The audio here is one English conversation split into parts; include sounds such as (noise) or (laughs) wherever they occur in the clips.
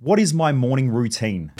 What is my morning routine?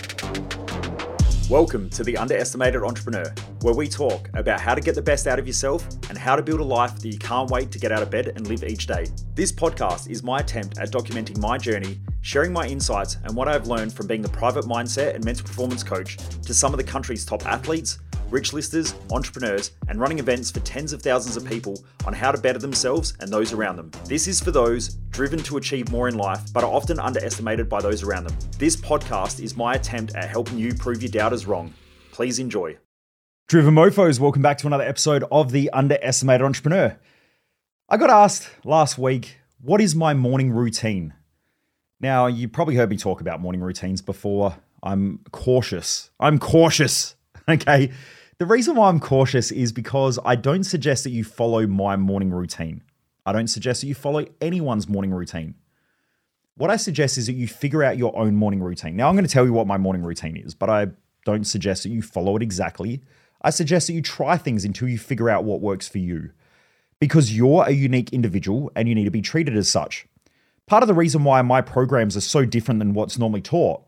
Welcome to The Underestimated Entrepreneur, where we talk about how to get the best out of yourself and how to build a life that you can't wait to get out of bed and live each day. This podcast is my attempt at documenting my journey, sharing my insights and what I've learned from being the private mindset and mental performance coach to some of the country's top athletes rich listers, entrepreneurs, and running events for tens of thousands of people on how to better themselves and those around them. This is for those driven to achieve more in life, but are often underestimated by those around them. This podcast is my attempt at helping you prove your doubters wrong. Please enjoy. Driven Mofos, welcome back to another episode of The Underestimated Entrepreneur. I got asked last week, what is my morning routine? Now, you probably heard me talk about morning routines before. I'm cautious. I'm cautious. (laughs) Okay. The reason why I'm cautious is because I don't suggest that you follow my morning routine. I don't suggest that you follow anyone's morning routine. What I suggest is that you figure out your own morning routine. Now, I'm going to tell you what my morning routine is, but I don't suggest that you follow it exactly. I suggest that you try things until you figure out what works for you because you're a unique individual and you need to be treated as such. Part of the reason why my programs are so different than what's normally taught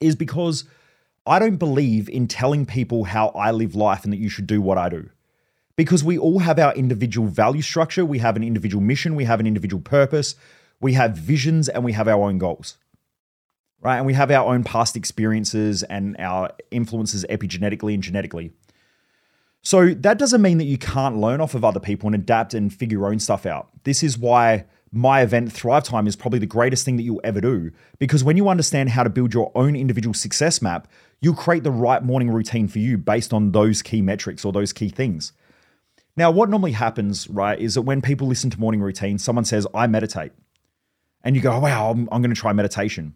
is because I don't believe in telling people how I live life and that you should do what I do. Because we all have our individual value structure, we have an individual mission, we have an individual purpose, we have visions, and we have our own goals. Right? And we have our own past experiences and our influences epigenetically and genetically. So that doesn't mean that you can't learn off of other people and adapt and figure your own stuff out. This is why my event Thrive Time is probably the greatest thing that you'll ever do because when you understand how to build your own individual success map, you'll create the right morning routine for you based on those key metrics or those key things. Now, what normally happens, right, is that when people listen to morning routine, someone says, I meditate. And you go, wow, I'm, I'm going to try meditation.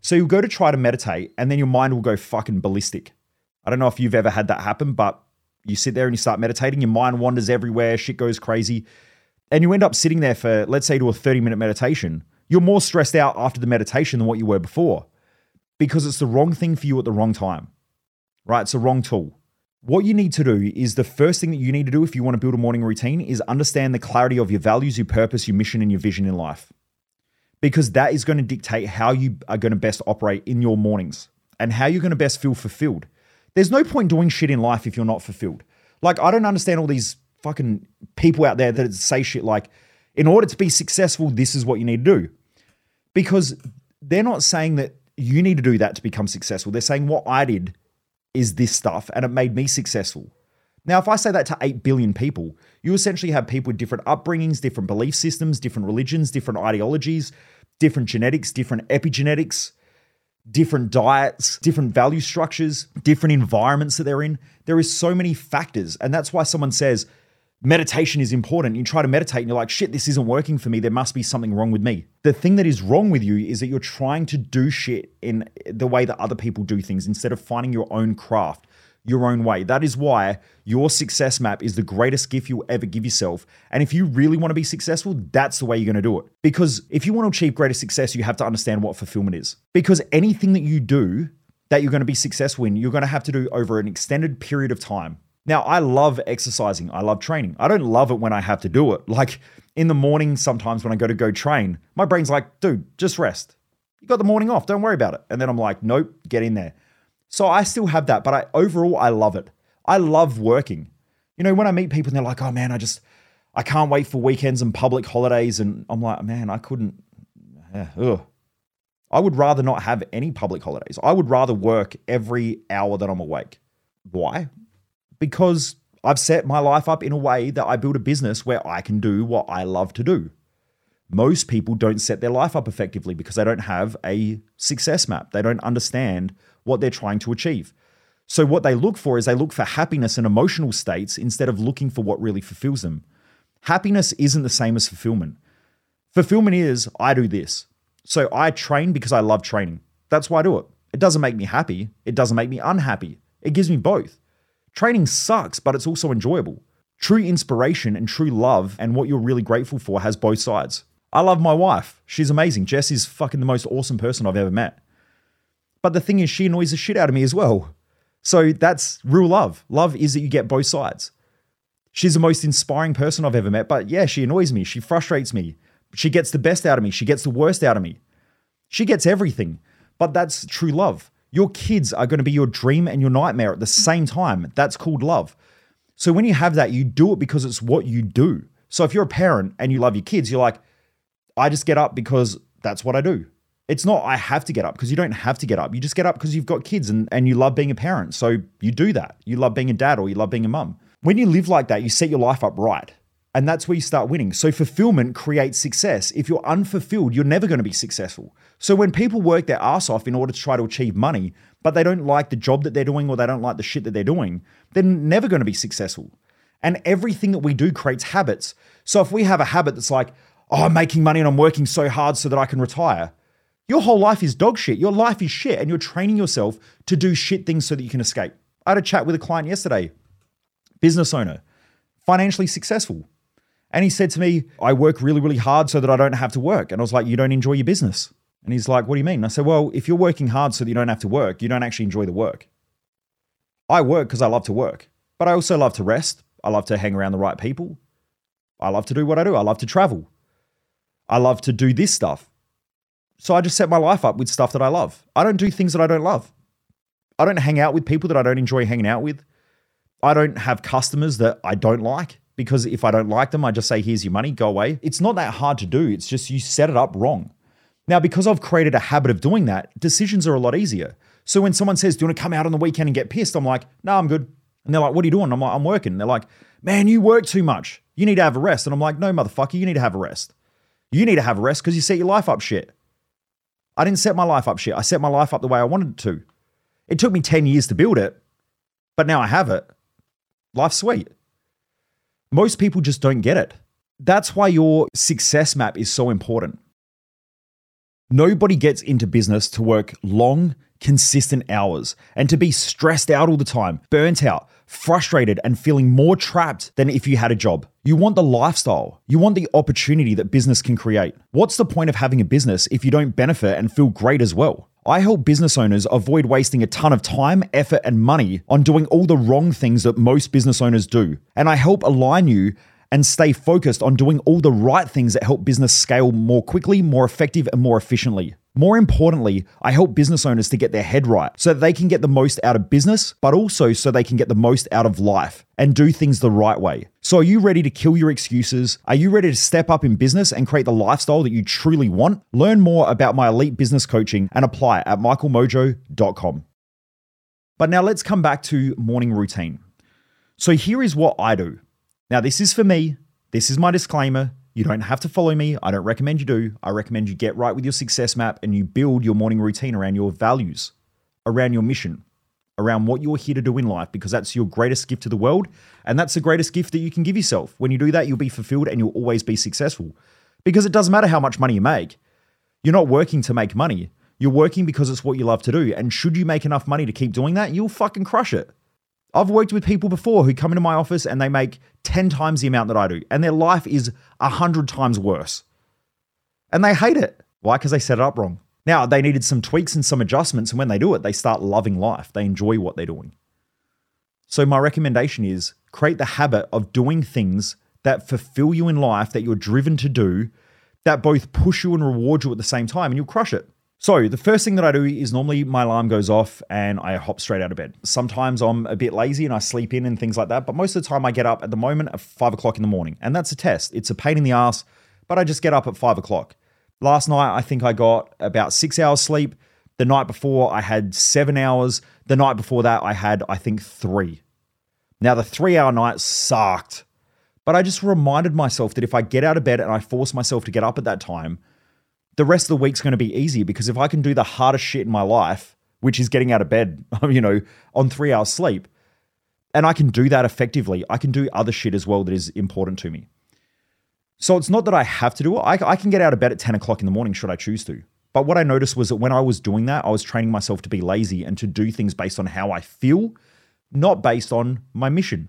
So you'll go to try to meditate, and then your mind will go fucking ballistic. I don't know if you've ever had that happen, but you sit there and you start meditating, your mind wanders everywhere, shit goes crazy and you end up sitting there for, let's say, to a 30 minute meditation, you're more stressed out after the meditation than what you were before because it's the wrong thing for you at the wrong time, right? It's the wrong tool. What you need to do is the first thing that you need to do if you want to build a morning routine is understand the clarity of your values, your purpose, your mission, and your vision in life. Because that is going to dictate how you are going to best operate in your mornings and how you're going to best feel fulfilled. There's no point doing shit in life if you're not fulfilled. Like, I don't understand all these fucking people out there that say shit like, in order to be successful, this is what you need to do. Because they're not saying that you need to do that to become successful. They're saying what I did is this stuff and it made me successful. Now, if I say that to 8 billion people, you essentially have people with different upbringings, different belief systems, different religions, different ideologies, different genetics, different epigenetics, different diets, different value structures, different environments that they're in. There is so many factors. And that's why someone says, meditation is important. You try to meditate and you're like, shit, this isn't working for me. There must be something wrong with me. The thing that is wrong with you is that you're trying to do shit in the way that other people do things instead of finding your own craft, your own way. That is why your success map is the greatest gift you'll ever give yourself. And if you really want to be successful, that's the way you're going to do it. Because if you want to achieve greater success, you have to understand what fulfillment is. Because anything that you do that you're going to be successful in, you're going to have to do over an extended period of time. Now, I love exercising. I love training. I don't love it when I have to do it. Like in the morning, sometimes when I go to go train, my brain's like, dude, just rest. You got the morning off. Don't worry about it. And then I'm like, nope, get in there. So I still have that, but I overall I love it. I love working. You know, when I meet people and they're like, "Oh man, I just I can't wait for weekends and public holidays," and I'm like, "Man, I couldn't." ugh. I would rather not have any public holidays. I would rather work every hour that I'm awake. Why? Because I've set my life up in a way that I build a business where I can do what I love to do. Most people don't set their life up effectively because they don't have a success map. They don't understand what they're trying to achieve. So, what they look for is they look for happiness and emotional states instead of looking for what really fulfills them. Happiness isn't the same as fulfillment. Fulfillment is I do this. So, I train because I love training. That's why I do it. It doesn't make me happy, it doesn't make me unhappy. It gives me both. Training sucks, but it's also enjoyable. True inspiration and true love and what you're really grateful for has both sides. I love my wife. She's amazing. Jess is fucking the most awesome person I've ever met. But the thing is, she annoys the shit out of me as well. So that's real love. Love is that you get both sides. She's the most inspiring person I've ever met, but yeah, she annoys me. She frustrates me. She gets the best out of me. She gets the worst out of me. She gets everything. but that's true love. Your kids are going to be your dream and your nightmare at the same time. That's called love. So when you have that, you do it because it's what you do. So if you're a parent and you love your kids, you're like, I just get up because that's what I do. It's not I have to get up because you don't have to get up. You just get up because you've got kids and, and you love being a parent. So you do that. You love being a dad or you love being a mum. When you live like that, you set your life up right. And that's where you start winning. So fulfillment creates success. If you're unfulfilled, you're never going to be successful. So when people work their ass off in order to try to achieve money, but they don't like the job that they're doing or they don't like the shit that they're doing, they're never going to be successful. And everything that we do creates habits. So if we have a habit that's like, oh, I'm making money and I'm working so hard so that I can retire, your whole life is dog shit. Your life is shit. And you're training yourself to do shit things so that you can escape. I had a chat with a client yesterday, business owner, financially successful and he said to me, I work really, really hard so that I don't have to work. And I was like, You don't enjoy your business? And he's like, What do you mean? And I said, Well, if you're working hard so that you don't have to work, you don't actually enjoy the work. I work because I love to work, but I also love to rest. I love to hang around the right people. I love to do what I do. I love to travel. I love to do this stuff. So I just set my life up with stuff that I love. I don't do things that I don't love. I don't hang out with people that I don't enjoy hanging out with. I don't have customers that I don't like because if I don't like them, I just say, here's your money, go away. It's not that hard to do. It's just you set it up wrong. Now, because I've created a habit of doing that, decisions are a lot easier. So when someone says, Do you want to come out on the weekend and get pissed? I'm like, No, I'm good. And they're like, What are you doing? I'm like, I'm working. And they're like, Man, you work too much. You need to have a rest. And I'm like, No, motherfucker, you need to have a rest. You need to have a rest because you set your life up shit. I didn't set my life up shit. I set my life up the way I wanted it to. It took me 10 years to build it, but now I have it. Life's sweet. Most people just don't get it. That's why your success map is so important. Nobody gets into business to work long, consistent hours and to be stressed out all the time, burnt out, frustrated, and feeling more trapped than if you had a job. You want the lifestyle, you want the opportunity that business can create. What's the point of having a business if you don't benefit and feel great as well? I help business owners avoid wasting a ton of time, effort, and money on doing all the wrong things that most business owners do. And I help align you and stay focused on doing all the right things that help business scale more quickly, more effective, and more efficiently. More importantly, I help business owners to get their head right so that they can get the most out of business, but also so they can get the most out of life and do things the right way. So, are you ready to kill your excuses? Are you ready to step up in business and create the lifestyle that you truly want? Learn more about my elite business coaching and apply at michaelmojo.com. But now let's come back to morning routine. So, here is what I do. Now, this is for me, this is my disclaimer. You don't have to follow me. I don't recommend you do. I recommend you get right with your success map and you build your morning routine around your values, around your mission, around what you're here to do in life, because that's your greatest gift to the world. And that's the greatest gift that you can give yourself. When you do that, you'll be fulfilled and you'll always be successful. Because it doesn't matter how much money you make. You're not working to make money. You're working because it's what you love to do. And should you make enough money to keep doing that, you'll fucking crush it. I've worked with people before who come into my office and they make 10 times the amount that I do, and their life is 100 times worse. And they hate it. Why? Because they set it up wrong. Now, they needed some tweaks and some adjustments, and when they do it, they start loving life. They enjoy what they're doing. So, my recommendation is create the habit of doing things that fulfill you in life, that you're driven to do, that both push you and reward you at the same time, and you'll crush it. So, the first thing that I do is normally my alarm goes off and I hop straight out of bed. Sometimes I'm a bit lazy and I sleep in and things like that, but most of the time I get up at the moment at five o'clock in the morning. And that's a test. It's a pain in the ass, but I just get up at five o'clock. Last night, I think I got about six hours sleep. The night before, I had seven hours. The night before that, I had, I think, three. Now, the three hour night sucked, but I just reminded myself that if I get out of bed and I force myself to get up at that time, the rest of the week's going to be easy because if I can do the hardest shit in my life, which is getting out of bed, (laughs) you know, on three hours sleep, and I can do that effectively, I can do other shit as well that is important to me. So it's not that I have to do it. I, I can get out of bed at 10 o'clock in the morning should I choose to. But what I noticed was that when I was doing that, I was training myself to be lazy and to do things based on how I feel, not based on my mission.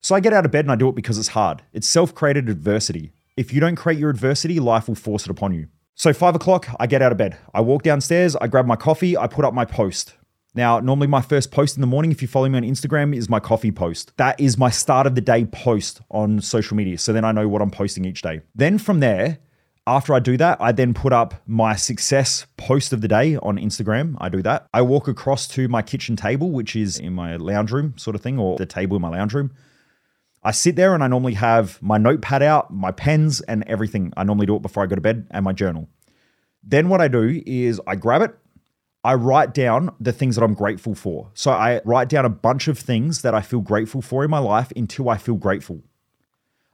So I get out of bed and I do it because it's hard. It's self created adversity. If you don't create your adversity, life will force it upon you. So, five o'clock, I get out of bed. I walk downstairs, I grab my coffee, I put up my post. Now, normally my first post in the morning, if you follow me on Instagram, is my coffee post. That is my start of the day post on social media. So then I know what I'm posting each day. Then from there, After I do that, I then put up my success post of the day on Instagram. I do that. I walk across to my kitchen table, which is in my lounge room, sort of thing, or the table in my lounge room. I sit there and I normally have my notepad out, my pens, and everything. I normally do it before I go to bed and my journal. Then what I do is I grab it, I write down the things that I'm grateful for. So I write down a bunch of things that I feel grateful for in my life until I feel grateful.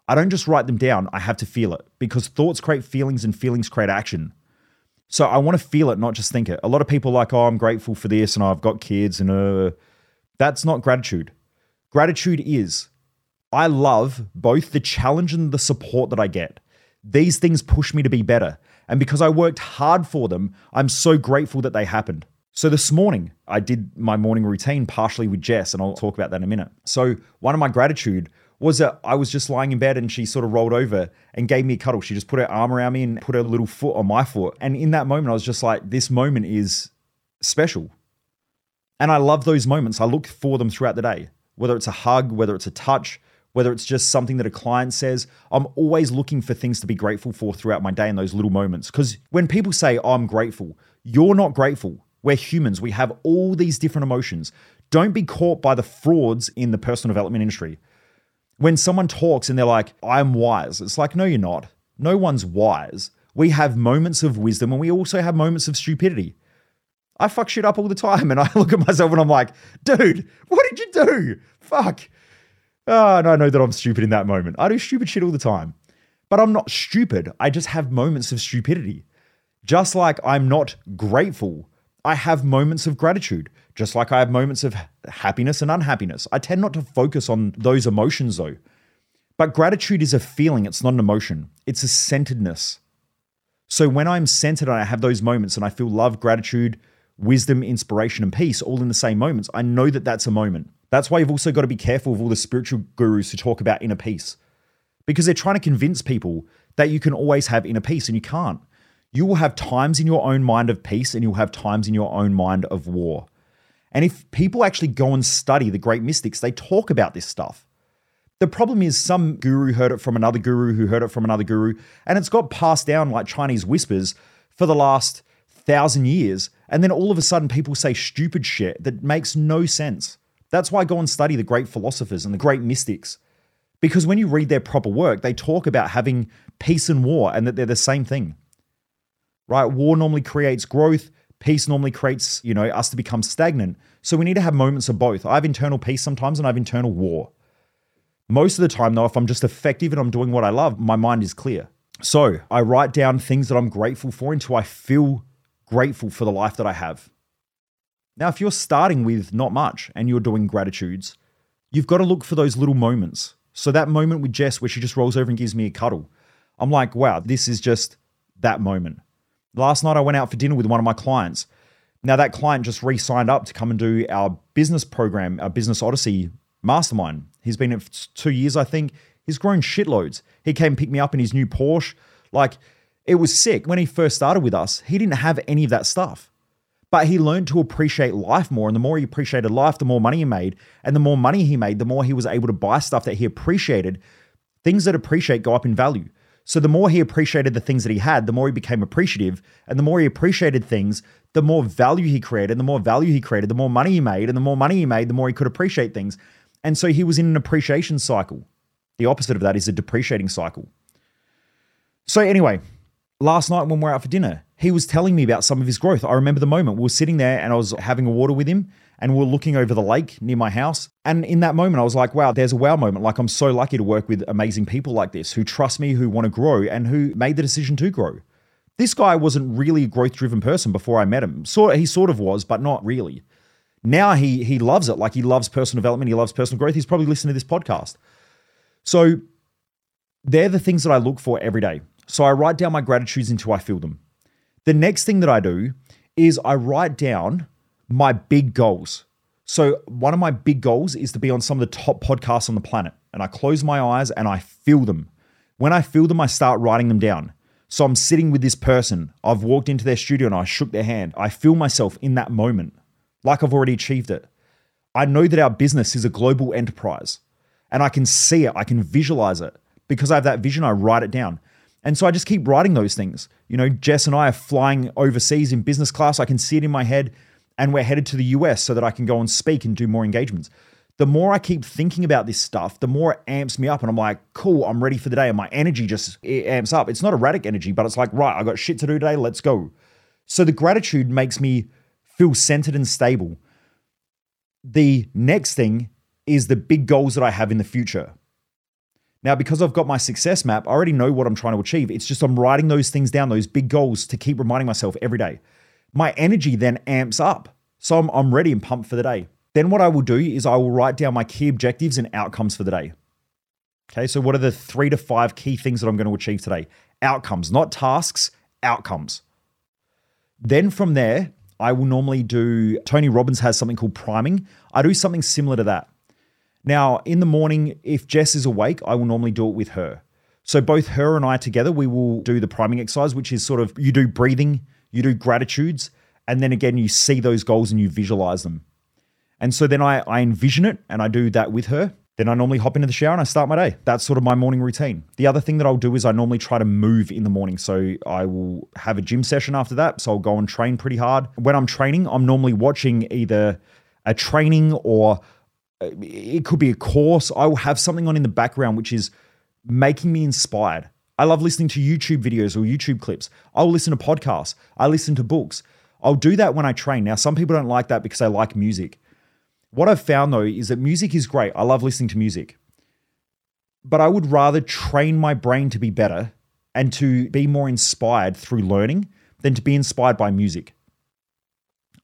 I don't just write them down, I have to feel it because thoughts create feelings and feelings create action. So I want to feel it, not just think it. A lot of people like, oh, I'm grateful for this and I've got kids and uh, that's not gratitude. Gratitude is I love both the challenge and the support that I get. These things push me to be better. And because I worked hard for them, I'm so grateful that they happened. So this morning, I did my morning routine partially with Jess, and I'll talk about that in a minute. So one of my gratitude was that I was just lying in bed and she sort of rolled over and gave me a cuddle. She just put her arm around me and put her little foot on my foot. And in that moment, I was just like, this moment is special. And I love those moments. I look for them throughout the day, whether it's a hug, whether it's a touch, whether it's just something that a client says, I'm always looking for things to be grateful for throughout my day in those little moments. Because when people say, oh, I'm grateful, you're not grateful. We're humans. We have all these different emotions. Don't be caught by the frauds in the personal development industry. When someone talks and they're like, I'm wise, it's like, no, you're not. No one's wise. We have moments of wisdom and we also have moments of stupidity. I fuck shit up all the time (laughs) and I look at myself and I'm like, dude, what did you do? Fuck. Oh, and I know that I'm stupid in that moment. I do stupid shit all the time. But I'm not stupid. I just have moments of stupidity. Just like I'm not grateful, I have moments of gratitude. Just like I have moments of happiness and unhappiness. I tend not to focus on those emotions though. But gratitude is a feeling, it's not an emotion, it's a centeredness. So when I'm centered and I have those moments and I feel love, gratitude, wisdom, inspiration, and peace all in the same moments, I know that that's a moment. That's why you've also got to be careful of all the spiritual gurus who talk about inner peace because they're trying to convince people that you can always have inner peace and you can't. You will have times in your own mind of peace and you'll have times in your own mind of war. And if people actually go and study the great mystics, they talk about this stuff. The problem is some guru heard it from another guru who heard it from another guru, and it's got passed down like Chinese whispers for the last thousand years. And then all of a sudden, people say stupid shit that makes no sense. That's why I go and study the great philosophers and the great mystics. Because when you read their proper work, they talk about having peace and war and that they're the same thing. Right? War normally creates growth, peace normally creates, you know, us to become stagnant. So we need to have moments of both. I have internal peace sometimes and I have internal war. Most of the time, though, if I'm just effective and I'm doing what I love, my mind is clear. So I write down things that I'm grateful for until I feel grateful for the life that I have. Now, if you're starting with not much and you're doing gratitudes, you've got to look for those little moments. So, that moment with Jess where she just rolls over and gives me a cuddle, I'm like, wow, this is just that moment. Last night, I went out for dinner with one of my clients. Now, that client just re signed up to come and do our business program, our Business Odyssey mastermind. He's been at two years, I think. He's grown shitloads. He came pick me up in his new Porsche. Like, it was sick. When he first started with us, he didn't have any of that stuff. But he learned to appreciate life more. And the more he appreciated life, the more money he made. And the more money he made, the more he was able to buy stuff that he appreciated. Things that appreciate go up in value. So the more he appreciated the things that he had, the more he became appreciative. And the more he appreciated things, the more value he created. And The more value he created, the more money he made. And the more money he made, the more he could appreciate things. And so he was in an appreciation cycle. The opposite of that is a depreciating cycle. So, anyway, last night when we we're out for dinner, he was telling me about some of his growth. I remember the moment we were sitting there and I was having a water with him and we are looking over the lake near my house. And in that moment, I was like, wow, there's a wow moment. Like, I'm so lucky to work with amazing people like this who trust me, who want to grow, and who made the decision to grow. This guy wasn't really a growth driven person before I met him. So he sort of was, but not really. Now he he loves it. Like he loves personal development, he loves personal growth. He's probably listening to this podcast. So they're the things that I look for every day. So I write down my gratitudes until I feel them. The next thing that I do is I write down my big goals. So, one of my big goals is to be on some of the top podcasts on the planet. And I close my eyes and I feel them. When I feel them, I start writing them down. So, I'm sitting with this person. I've walked into their studio and I shook their hand. I feel myself in that moment, like I've already achieved it. I know that our business is a global enterprise and I can see it, I can visualize it. Because I have that vision, I write it down. And so I just keep writing those things. You know, Jess and I are flying overseas in business class. I can see it in my head, and we're headed to the US so that I can go and speak and do more engagements. The more I keep thinking about this stuff, the more it amps me up, and I'm like, cool, I'm ready for the day. And my energy just amps up. It's not erratic energy, but it's like, right, I got shit to do today, let's go. So the gratitude makes me feel centered and stable. The next thing is the big goals that I have in the future. Now, because I've got my success map, I already know what I'm trying to achieve. It's just I'm writing those things down, those big goals to keep reminding myself every day. My energy then amps up. So I'm, I'm ready and pumped for the day. Then what I will do is I will write down my key objectives and outcomes for the day. Okay, so what are the three to five key things that I'm going to achieve today? Outcomes, not tasks, outcomes. Then from there, I will normally do, Tony Robbins has something called priming. I do something similar to that. Now, in the morning, if Jess is awake, I will normally do it with her. So both her and I together, we will do the priming exercise, which is sort of you do breathing, you do gratitudes, and then again, you see those goals and you visualize them. And so then I, I envision it and I do that with her. Then I normally hop into the shower and I start my day. That's sort of my morning routine. The other thing that I'll do is I normally try to move in the morning. So I will have a gym session after that. So I'll go and train pretty hard. When I'm training, I'm normally watching either a training or it could be a course. I will have something on in the background which is making me inspired. I love listening to YouTube videos or YouTube clips. I'll listen to podcasts. I listen to books. I'll do that when I train. Now, some people don't like that because they like music. What I've found though is that music is great. I love listening to music. But I would rather train my brain to be better and to be more inspired through learning than to be inspired by music.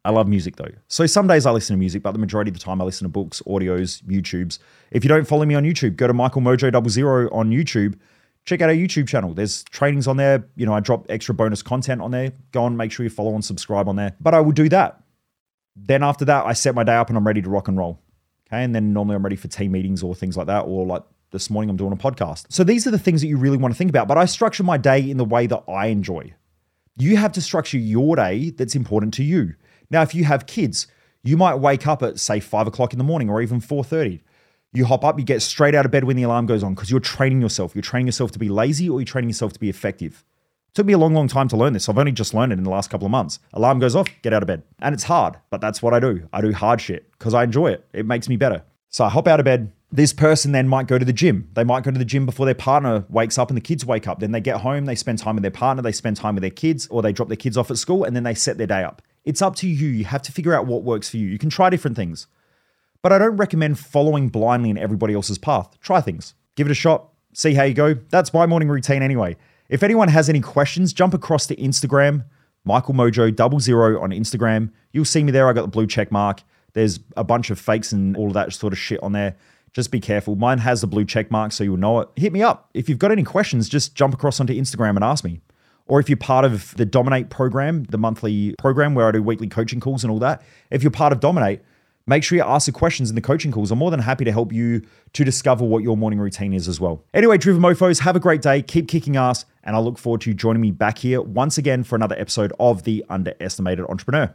I love music though. So some days I listen to music, but the majority of the time I listen to books, audios, YouTubes. If you don't follow me on YouTube, go to Michael Mojo Double Zero on YouTube. Check out our YouTube channel. There's trainings on there. You know, I drop extra bonus content on there. Go on, make sure you follow and subscribe on there. But I will do that. Then after that, I set my day up and I'm ready to rock and roll. Okay. And then normally I'm ready for team meetings or things like that, or like this morning I'm doing a podcast. So these are the things that you really want to think about. But I structure my day in the way that I enjoy. You have to structure your day that's important to you. Now, if you have kids, you might wake up at say five o'clock in the morning or even 4:30. You hop up, you get straight out of bed when the alarm goes on because you're training yourself. You're training yourself to be lazy or you're training yourself to be effective. It took me a long, long time to learn this. I've only just learned it in the last couple of months. Alarm goes off, get out of bed. And it's hard, but that's what I do. I do hard shit because I enjoy it. It makes me better. So I hop out of bed. This person then might go to the gym. They might go to the gym before their partner wakes up and the kids wake up. Then they get home, they spend time with their partner, they spend time with their kids, or they drop their kids off at school, and then they set their day up. It's up to you. You have to figure out what works for you. You can try different things. But I don't recommend following blindly in everybody else's path. Try things. Give it a shot. See how you go. That's my morning routine anyway. If anyone has any questions, jump across to Instagram, Michael Mojo double zero on Instagram. You'll see me there. I got the blue check mark. There's a bunch of fakes and all of that sort of shit on there. Just be careful. Mine has the blue check mark, so you'll know it. Hit me up. If you've got any questions, just jump across onto Instagram and ask me. Or if you're part of the Dominate program, the monthly program where I do weekly coaching calls and all that, if you're part of Dominate, make sure you ask the questions in the coaching calls. I'm more than happy to help you to discover what your morning routine is as well. Anyway, Driven Mofos, have a great day. Keep kicking ass. And I look forward to you joining me back here once again for another episode of The Underestimated Entrepreneur.